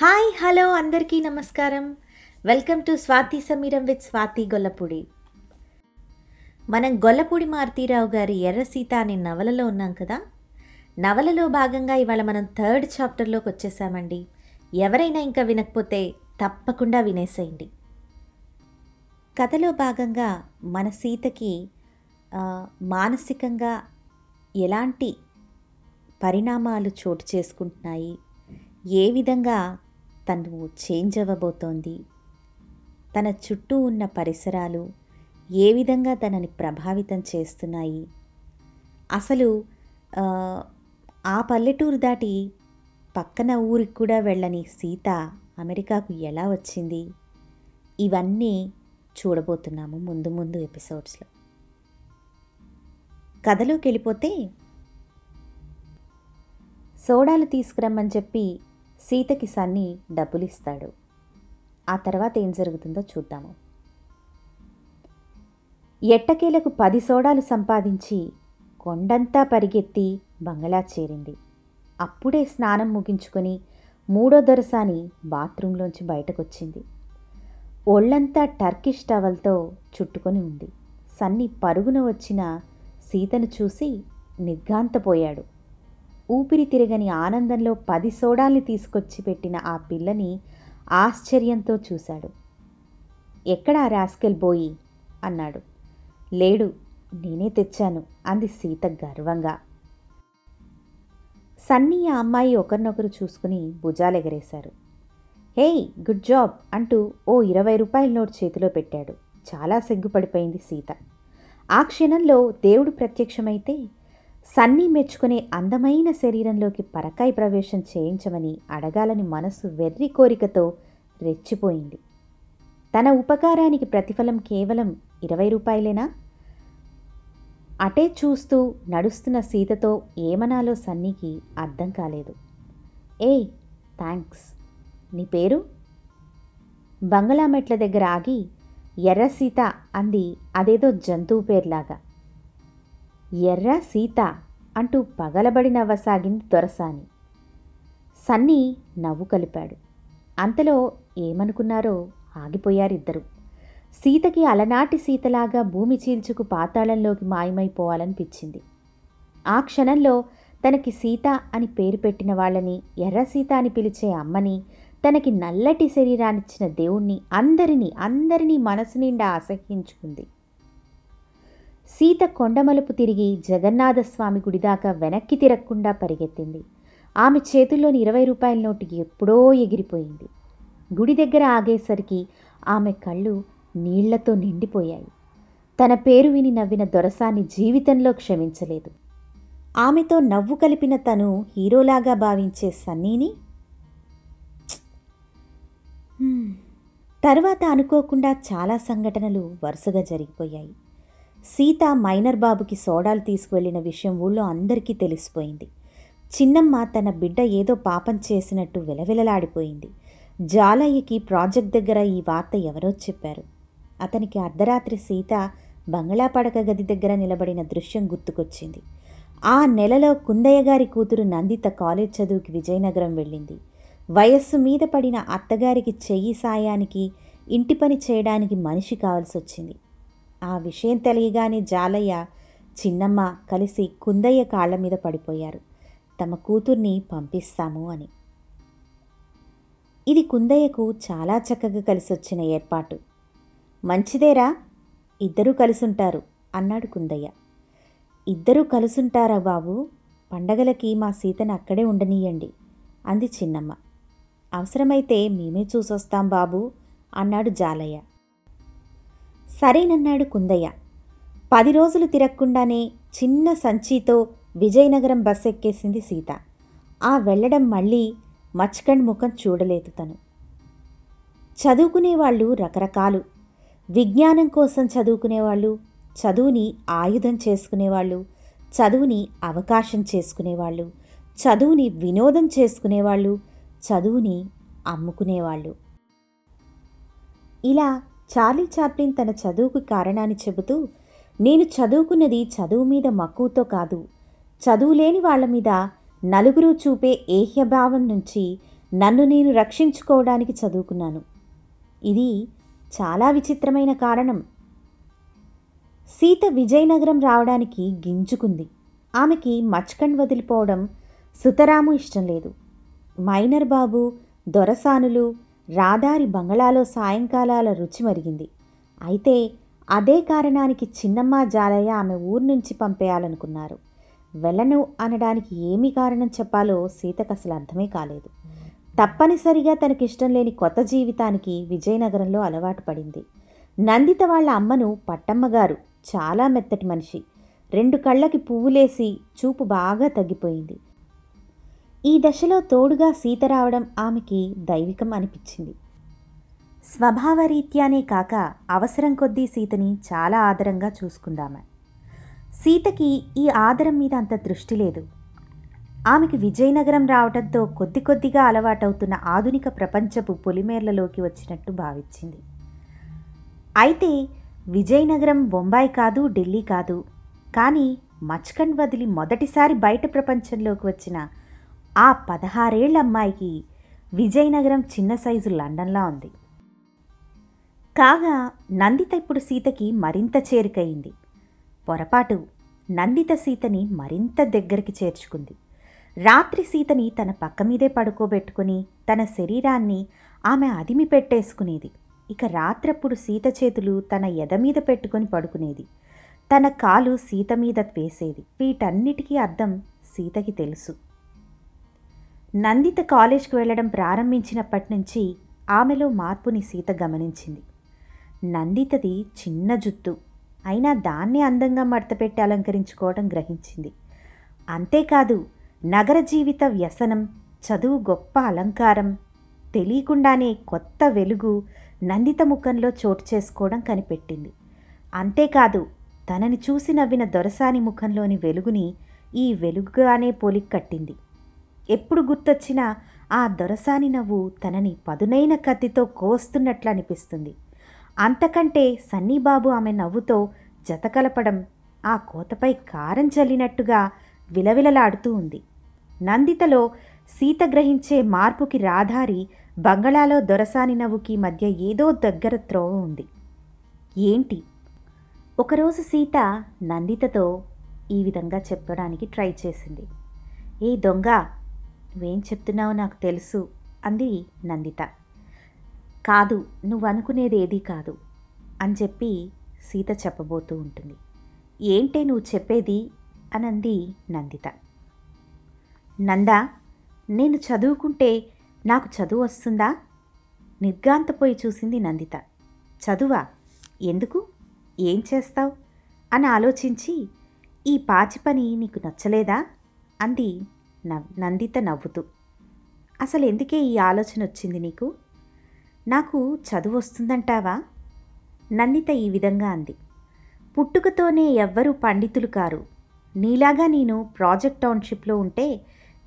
Hi hello అందరికీ నమస్కారం. Welcome to Swathi Sameeram with Swathi Gollapudi. మనం గొల్లపూడి మారుతీరావు గారి ఎర్ర సీత అనే నవలలో ఉన్నాం కదా? నవలలో భాగంగా ఇవాళ మనం థర్డ్ చాప్టర్లోకి వచ్చేసామండి. ఎవరైనా ఇంకా వినకపోతే తప్పకుండా వినేసేయండి. కథలో భాగంగా మన సీతకి మానసికంగా ఎలాంటి పరిణామాలు చోటు చేసుకుంటున్నాయి? ఏ విధంగా తను చేంజ్ అవ్వబోతోంది తన చుట్టూ ఉన్న పరిసరాలు ఏ విధంగా తనని ప్రభావితం చేస్తున్నాయి? అసలు ఆ, పల్లెటూరు దాటి పక్కన ఊరికి కూడా వెళ్ళని సీత అమెరికాకు ఎలా వచ్చింది? ఇవన్నీ చూడబోతున్నాము ముందు ముందు ఎపిసోడ్స్లో. కథలోకి వెళ్ళిపోతే సోడాలు తీసుకురమ్మని చెప్పి సీతకి సన్ని డబ్బులు ఇస్తాడు ఆ తర్వాత ఏం జరుగుతుందో చూద్దాము. ఎట్టకేలకు పది సోడాలు సంపాదించి కొండంతా పరిగెత్తి బంగళా చేరింది. అప్పుడే స్నానం ముగించుకొని మూడో దొరసాని బాత్రూంలోంచి బయటకొచ్చింది. ఒళ్ళంతా టర్కిష్ టవల్తో చుట్టుకొని ఉంది. సన్ని పరుగున వచ్చిన సీతను చూసి నిర్ఘాంతపోయాడు. ఊపిరి తిరగని ఆనందంలో పది సోడాల్ని తీసుకొచ్చి పెట్టిన ఆ పిల్లని ఆశ్చర్యంతో చూశాడు. ఎక్కడా రాస్కెల్ బోయి? అన్నాడు. లేడు. నేనే తెచ్చాను అంది సీత గర్వంగా. సన్నీ ఆ అమ్మాయి ఒకరినొకరు చూసుకుని భుజాలెగరేశారు. హేయ్ గుడ్ జాబ్ అంటూ ఓ ఇరవై రూపాయల నోట్ చేతిలో పెట్టాడు. చాలా సిగ్గుపడిపోయింది సీత. ఆ క్షణంలో దేవుడు ప్రత్యక్షమైతే సన్నీ మెచ్చుకునే అందమైన శరీరంలోకి పరకాయ ప్రవేశం చేయించమని అడగాలని మనసు వెర్రి కోరికతో రెచ్చిపోయింది. తన ఉపకారానికి ప్రతిఫలం కేవలం ఇరవై రూపాయలేనా? అటే చూస్తూ నడుస్తున్న సీతతో ఏమనాలో సన్నీకి అర్థం కాలేదు. ఏయ్ థ్యాంక్స్ నీ పేరు? బంగళా మెట్ల దగ్గర ఆగి ఎర్ర సీత అంది అదేదో జంతువు పేర్లాగా. ఎర్ర సీత అంటూ పగలబడి నవ్వసాగింది దొరసాని. సన్నీ నవ్వు కలిపాడు. అంతలో ఏమనుకున్నారో ఆగిపోయారిద్దరు. సీతకి అలనాటి సీతలాగా భూమి చీల్చుకు పాతాళంలోకి మాయమైపోవాలనిపించింది. ఆ క్షణంలో తనకి సీత అని పేరు పెట్టిన వాళ్ళని ఎర్ర సీత అని పిలిచే అమ్మని తనకి నల్లటి శరీరాన్నిచ్చిన దేవుణ్ణి అందరినీ అందరినీ మనసు నిండా అసహ్యించుకుంది. సీత కొండమలుపు తిరిగి జగన్నాథస్వామి గుడి దాకా వెనక్కి తిరగకుండా పరిగెత్తింది. ఆమె చేతుల్లోని ఇరవై రూపాయల నోటు ఎప్పుడో ఎగిరిపోయింది. గుడి దగ్గర ఆగేసరికి ఆమె కళ్ళు నీళ్ళతో నిండిపోయాయి. తన పేరు విని నవ్విన దొరసాన్ని జీవితంలో క్షమించలేదు. ఆమెతో నవ్వు కలిపిన తను హీరోలాగా భావించే సన్నీని? తర్వాత అనుకోకుండా చాలా సంఘటనలు వరుసగా జరిగిపోయాయి. సీత మైనర్ బాబుకి సోడాలు తీసుకువెళ్ళిన విషయం ఊళ్ళో అందరికీ తెలిసిపోయింది. చిన్నమ్మ తన బిడ్డ ఏదో పాపం చేసినట్టు విలవిలలాడిపోయింది. జాలయ్యకి ప్రాజెక్ట్ దగ్గర ఈ వార్త ఎవరో చెప్పారు. అతనికి అర్ధరాత్రి సీత బంగళా పడక గది దగ్గర నిలబడిన దృశ్యం గుర్తుకొచ్చింది. ఆ నెలలో కుందయ్య గారి కూతురు నందిత కాలేజ్ చదువుకి విజయనగరం వెళ్ళింది. వయస్సు మీద పడిన అత్తగారికి చెయ్యి సాయానికి ఇంటి పని చేయడానికి మనిషి కావాల్సి వచ్చింది ఆ విషయం తెలియగానే జాలయ్య చిన్నమ్మ కలిసి కుందయ్య కాళ్ళ మీద పడిపోయారు. తమ కూతుర్ని పంపిస్తాము అని. ఇది కుందయ్యకు చాలా చక్కగా కలిసొచ్చిన ఏర్పాటు. మంచిదేరా ఇద్దరూ కలిసుంటారు అన్నాడు కుందయ్య. ఇద్దరూ కలుసుంటారా బాబు? పండగలకి మా సీతను అక్కడే ఉండనీయండి అంది చిన్నమ్మ. అవసరమైతే మేమే చూసొస్తాం బాబు అన్నాడు జాలయ్య. సరేనన్నాడు కుందయ్య. పది రోజులు తిరగకుండానే చిన్న సంచితో విజయనగరం బస్ ఎక్కేసింది సీత. ఆ వెళ్ళడం మళ్ళీ మచ్కండ్ ముఖం చూడలేదు తను. చదువుకునేవాళ్ళు రకరకాలు. విజ్ఞానం కోసం చదువుకునేవాళ్ళు చదువుని ఆయుధం చేసుకునేవాళ్ళు చదువుని అవకాశం చేసుకునేవాళ్ళు చదువుని వినోదం చేసుకునేవాళ్ళు చదువుని అమ్ముకునేవాళ్ళు. ఇలా చార్లీ చాప్లిన్ తన చదువుకు కారణాన్ని చెబుతూ నేను చదువుకున్నది చదువు మీద మక్కువతో కాదు. చదువులేని వాళ్ళ మీద నలుగురు చూపే ఏహ్యభావం నుంచి నన్ను నేను రక్షించుకోవడానికి చదువుకున్నాను. ఇది చాలా విచిత్రమైన కారణం. సీత విజయనగరం రావడానికి గింజుకుంది. ఆమెకి మచ్కండ్ వదిలిపోవడం సుతరాము ఇష్టం లేదు. మైనర్ బాబు దొరసానులు రాధారి బంగళాలో సాయంకాలాల రుచి మరిగింది. అయితే అదే కారణానికి చిన్నమ్మ జాలయ్య ఆమె ఊరు నుంచి పంపేయాలనుకున్నారు. వెళ్ళను అనడానికి ఏమి కారణం చెప్పాలో సీతకు అసలు అర్థమే కాలేదు. తప్పనిసరిగా తనకిష్టం లేని కొత్త జీవితానికి విజయనగరంలో అలవాటు పడింది. నందిత వాళ్ళ అమ్మను పట్టమ్మగారు చాలా మెత్తటి మనిషి. రెండు కళ్ళకి పువ్వులేసి చూపు బాగా తగ్గిపోయింది. ఈ దశలో తోడుగా సీత రావడం ఆమెకి దైవికం అనిపించింది. స్వభావరీత్యానే కాక అవసరం కొద్దీ సీతని చాలా ఆదరంగా చూసుకుందామె. సీతకి ఈ ఆదరం మీద అంత దృష్టి లేదు. ఆమెకి విజయనగరం రావడంతో కొద్ది కొద్దిగా అలవాటవుతున్న ఆధునిక ప్రపంచపు పొలిమేర్లలోకి వచ్చినట్టు భావించింది. అయితే విజయనగరం బొంబాయి కాదు ఢిల్లీ కాదు. కానీ మచ్కండ్ వదిలి మొదటిసారి బయట ప్రపంచంలోకి వచ్చిన ఆ పదహారేళ్ళ అమ్మాయికి విజయనగరం చిన్న సైజు లండన్లా ఉంది. కాగా నందిత ఇప్పుడు సీతకి మరింత చేరికయింది. పొరపాటు నందిత సీతని మరింత దగ్గరికి చేర్చుకుంది. రాత్రి సీతని తన పక్క మీదే పడుకోబెట్టుకుని తన శరీరాన్ని ఆమె అదిమి పెట్టేసుకునేది. ఇక రాత్రప్పుడు సీత చేతులు తన ఎద మీద పెట్టుకొని పడుకునేది. తన కాలు సీత మీద వేసేది. వీటన్నిటికీ అర్థం సీతకి తెలుసు. నందిత కాలేజ్కి వెళ్ళడం ప్రారంభించినప్పటి నుంచి ఆమెలో మార్పుని సీత గమనించింది. నందితది చిన్న జుత్తు అయినా దాన్నే అందంగా మడతపెట్టి అలంకరించుకోవడం గ్రహించింది. అంతేకాదు నగర జీవిత వ్యసనం చదువు గొప్ప అలంకారం తెలియకుండానే కొత్త వెలుగు నందిత ముఖంలో చోటు చేసుకోవడం కనిపెట్టింది. అంతేకాదు తనని చూసి నవ్విన దొరసాని ముఖంలోని వెలుగుని ఈ వెలుగుగానే పోలిక్ కట్టింది ఎప్పుడు గుర్తొచ్చినా ఆ దొరసాని నవ్వు తనని పదునైన కత్తితో కోస్తున్నట్లు అనిపిస్తుంది. అంతకంటే సన్నీబాబు ఆమె నవ్వుతో జతకలపడం ఆ కోతపై కారం చల్లినట్టుగా విలవిలలాడుతూ ఉంది. నందితలో సీత గ్రహించే మార్పుకి రాధారి బంగళాలో దొరసాని నవ్వుకి మధ్య ఏదో దగ్గర త్రోవ ఉంది. ఏంటి? ఒకరోజు సీత నందితతో ఈ విధంగా చెప్పడానికి ట్రై చేసింది. ఏ దొంగ నువ్వేం చెప్తున్నావో నాకు తెలుసు అంది నందిత. కాదు నువ్వు అనుకునేది ఏదీ కాదు అని చెప్పి సీత చెప్పబోతూ ఉంటుంది. ఏంటే నువ్వు చెప్పేది? అనంది నందిత. నందా నేను చదువుకుంటే నాకు చదువు వస్తుందా? నిర్గాంతపోయి చూసింది నందిత. చదువా? ఎందుకు? ఏం చేస్తావు? అని ఆలోచించి ఈ పాచి పని నీకు నచ్చలేదా? అంది నందిత నవ్వుతూ. అసలు ఎందుకే ఈ ఆలోచన వచ్చింది నీకు? నాకు చదువు వస్తుందంటావా? నందిత ఈ విధంగా అంది. పుట్టుకతోనే ఎవ్వరూ పండితులు కారు. నీలాగా నేను ప్రాజెక్ట్ టౌన్షిప్లో ఉంటే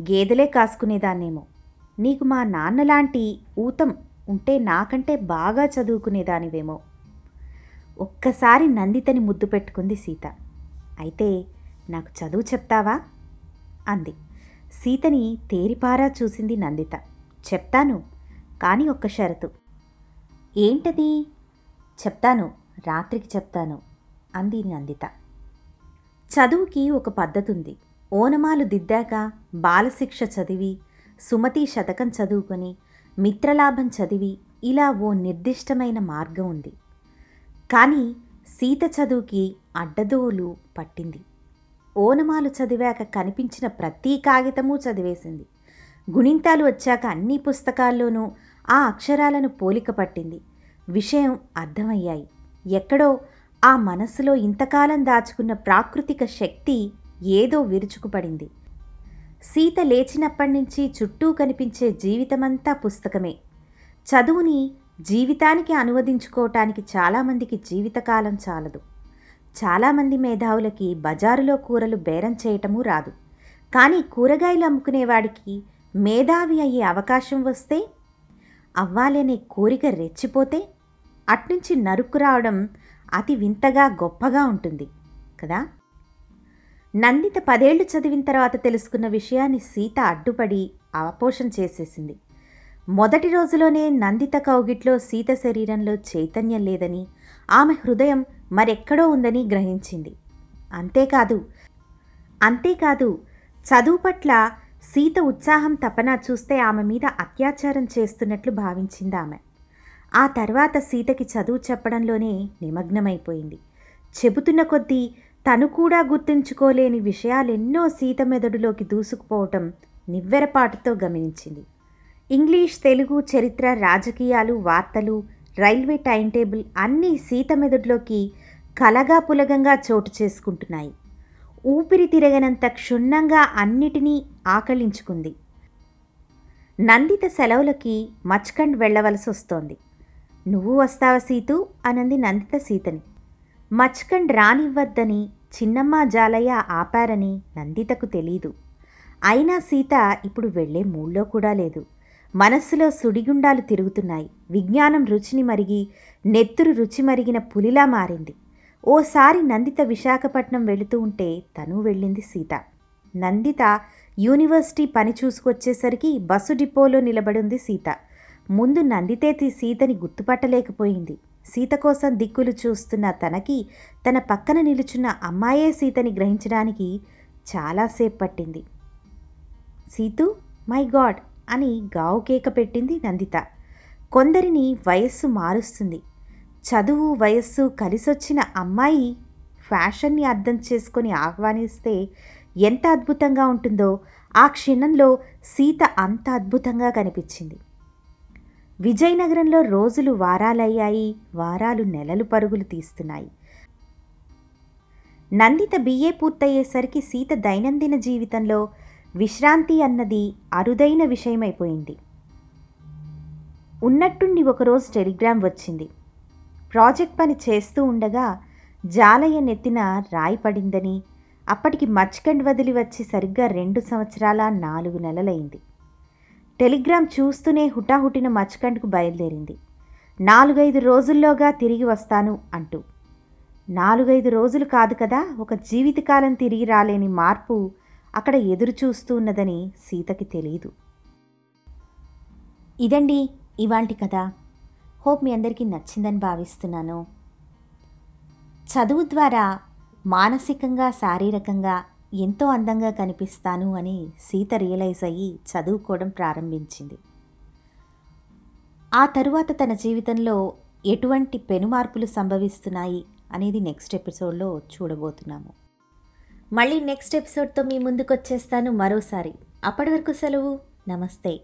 గేదెలే కాసుకునేదాన్నేమో. నీకు మా నాన్నలాంటి ఊతం ఉంటే నాకంటే బాగా చదువుకునేదానివేమో. ఒక్కసారి నందితని ముద్దు పెట్టుకుంది సీత. అయితే నాకు చదువు చెప్తావా? అంది. సీతని తేరిపారా చూసింది నందిత. చెప్తాను కానీ ఒక్క షరతు. ఏంటది? చెప్తాను రాత్రికి చెప్తాను అంది నందిత. చదువుకి ఒక పద్ధతి ఉంది ఓనమాలు దిద్దాక బాలశిక్ష చదివి సుమతి శతకం చదువుకొని మిత్రలాభం చదివి ఇలా ఓ నిర్దిష్టమైన మార్గం ఉంది. కానీ సీత చదువుకి అడ్డదోలు పట్టింది. ఓనమాలు చదివాక కనిపించిన ప్రతి కాగితము చదివేసింది. గుణింతాలు వచ్చాక అన్ని పుస్తకాల్లోనూ ఆ అక్షరాలను పోలిక పట్టింది. విషయం అర్థమయ్యాయి. ఎక్కడో ఆ మనస్సులో ఇంతకాలం దాచుకున్న ప్రాకృతిక శక్తి ఏదో విరుచుకుపడింది. సీత లేచినప్పటి నుంచి చుట్టూ కనిపించే జీవితమంతా పుస్తకమే. చదువుని జీవితానికి అనువదించుకోవటానికి చాలామందికి జీవితకాలం చాలదు. చాలామంది మేధావులకి బజారులో కూరలు బేరం చేయటమూ రాదు. కానీ కూరగాయలు అమ్ముకునేవాడికి మేధావి అయ్యే అవకాశం వస్తే అవ్వాలనే కోరిక రెచ్చిపోతే అట్నుంచి నరుక్కు రావడం అతి వింతగా గొప్పగా ఉంటుంది కదా? నందిత పదేళ్ళు చదివిన తర్వాత తెలుసుకున్న విషయాన్ని సీత అడ్డుపడి అవపోషం చేసేసింది. మొదటి రోజులోనే నందిత కౌగిట్లో సీత శరీరంలో చైతన్యం లేదని ఆమె హృదయం మరెక్కడో ఉందని గ్రహించింది. అంతేకాదు అంతేకాదు చదువు పట్ల సీత ఉత్సాహం తపన చూస్తే ఆమె మీద అత్యాచారం చేస్తున్నట్లు భావించింది ఆమె. ఆ తర్వాత సీతకి చదువు చెప్పడంలోనే నిమగ్నమైపోయింది. చెబుతున్న కొద్దీ తను కూడా గుర్తుంచుకోలేని విషయాలెన్నో సీత మెదడులోకి దూసుకుపోవటం నివ్వెరపాటుతో గమనించింది. ఇంగ్లీష్ తెలుగు చరిత్ర రాజకీయాలు వార్తలు రైల్వే టైం టేబుల్ అన్నీ సీత మెదడులోకి కలగా పులగంగా చోటు చేసుకుంటున్నాయి. ఊపిరి తిరగనంత క్షుణ్ణంగా అన్నిటినీ ఆకలించుకుంది నందిత సెలవులకి మచ్కండ్ వెళ్ళవలసి వస్తోంది నువ్వు వస్తావా సీతు? అనంది నందిత సీతని. మచ్కండ్ రానివ్వద్దని చిన్నమ్మ జాలయ్య ఆపారని నందితకు తెలీదు. అయినా సీత ఇప్పుడు వెళ్ళే మూళ్ళో కూడా లేదు. మనస్సులో సుడిగుండాలు తిరుగుతున్నాయి. విజ్ఞానం రుచిని మరిగి నెత్తురు రుచి మరిగిన పులిలా మారింది. ఓసారి నందిత విశాఖపట్నం వెళుతూ ఉంటే తను వెళ్ళింది సీత. నందిత యూనివర్సిటీ పని చూసుకొచ్చేసరికి బస్సు డిపోలో నిలబడింది సీత. ముందు నందితే సీతని గుర్తుపట్టలేకపోయింది. సీత కోసం దిక్కులు చూస్తున్న తనకి తన పక్కన నిలుచున్న అమ్మాయే సీతని గ్రహించడానికి చాలాసేపు పట్టింది. సీతు మై గాడ్ అని గావు కేక పెట్టింది నందిత. కొందరిని వయస్సు మారుస్తుంది. చదువు వయస్సు కలిసొచ్చిన అమ్మాయి ఫ్యాషన్ని అర్థం చేసుకొని ఆహ్వానిస్తే ఎంత అద్భుతంగా ఉంటుందో ఆ క్షణంలో సీత అంత అద్భుతంగా కనిపించింది. విజయనగరంలో రోజులు వారాలయ్యాయి వారాలు నెలలు పరుగులు తీస్తున్నాయి. నందిత బిఏ పూర్తయ్యేసరికి సీత దైనందిన జీవితంలో విశ్రాంతి అన్నది అరుదైన విషయమైపోయింది. ఉన్నట్టుండి ఒకరోజు టెలిగ్రామ్ వచ్చింది. ప్రాజెక్ట్ పని చేస్తూ ఉండగా జాలయ్య నెత్తిన రాయి పడిందని అప్పటికి మచ్కండ్ వదిలి వచ్చి సరిగ్గా రెండు సంవత్సరాల నాలుగు నెలలైంది. టెలిగ్రామ్ చూస్తూనే హుటాహుటిన మచ్కండ్కు బయలుదేరింది. నాలుగైదు రోజుల్లోగా తిరిగి వస్తాను అంటూ. నాలుగైదు రోజులు కాదు కదా ఒక జీవితకాలం తిరిగి రాలేని మార్పు అక్కడ ఎదురు చూస్తూ ఉన్నదని సీతకి తెలియదు ఇదండి ఇవాంటి కథ హోప్ మీ అందరికీ నచ్చిందని భావిస్తున్నాను. చదువు ద్వారా మానసికంగా శారీరకంగా ఎంతో అందంగా కనిపిస్తాను అని సీత రియలైజ్ అయ్యి చదువుకోవడం ప్రారంభించింది. ఆ తరువాత తన జీవితంలో ఎటువంటి పెనుమార్పులు సంభవిస్తున్నాయి అనేది నెక్స్ట్ ఎపిసోడ్లో చూడబోతున్నాము. మళ్ళీ నెక్స్ట్ ఎపిసోడ్తో మీ ముందుకు వచ్చేస్తాను మరోసారి. అప్పటి వరకు సెలవు. నమస్తే.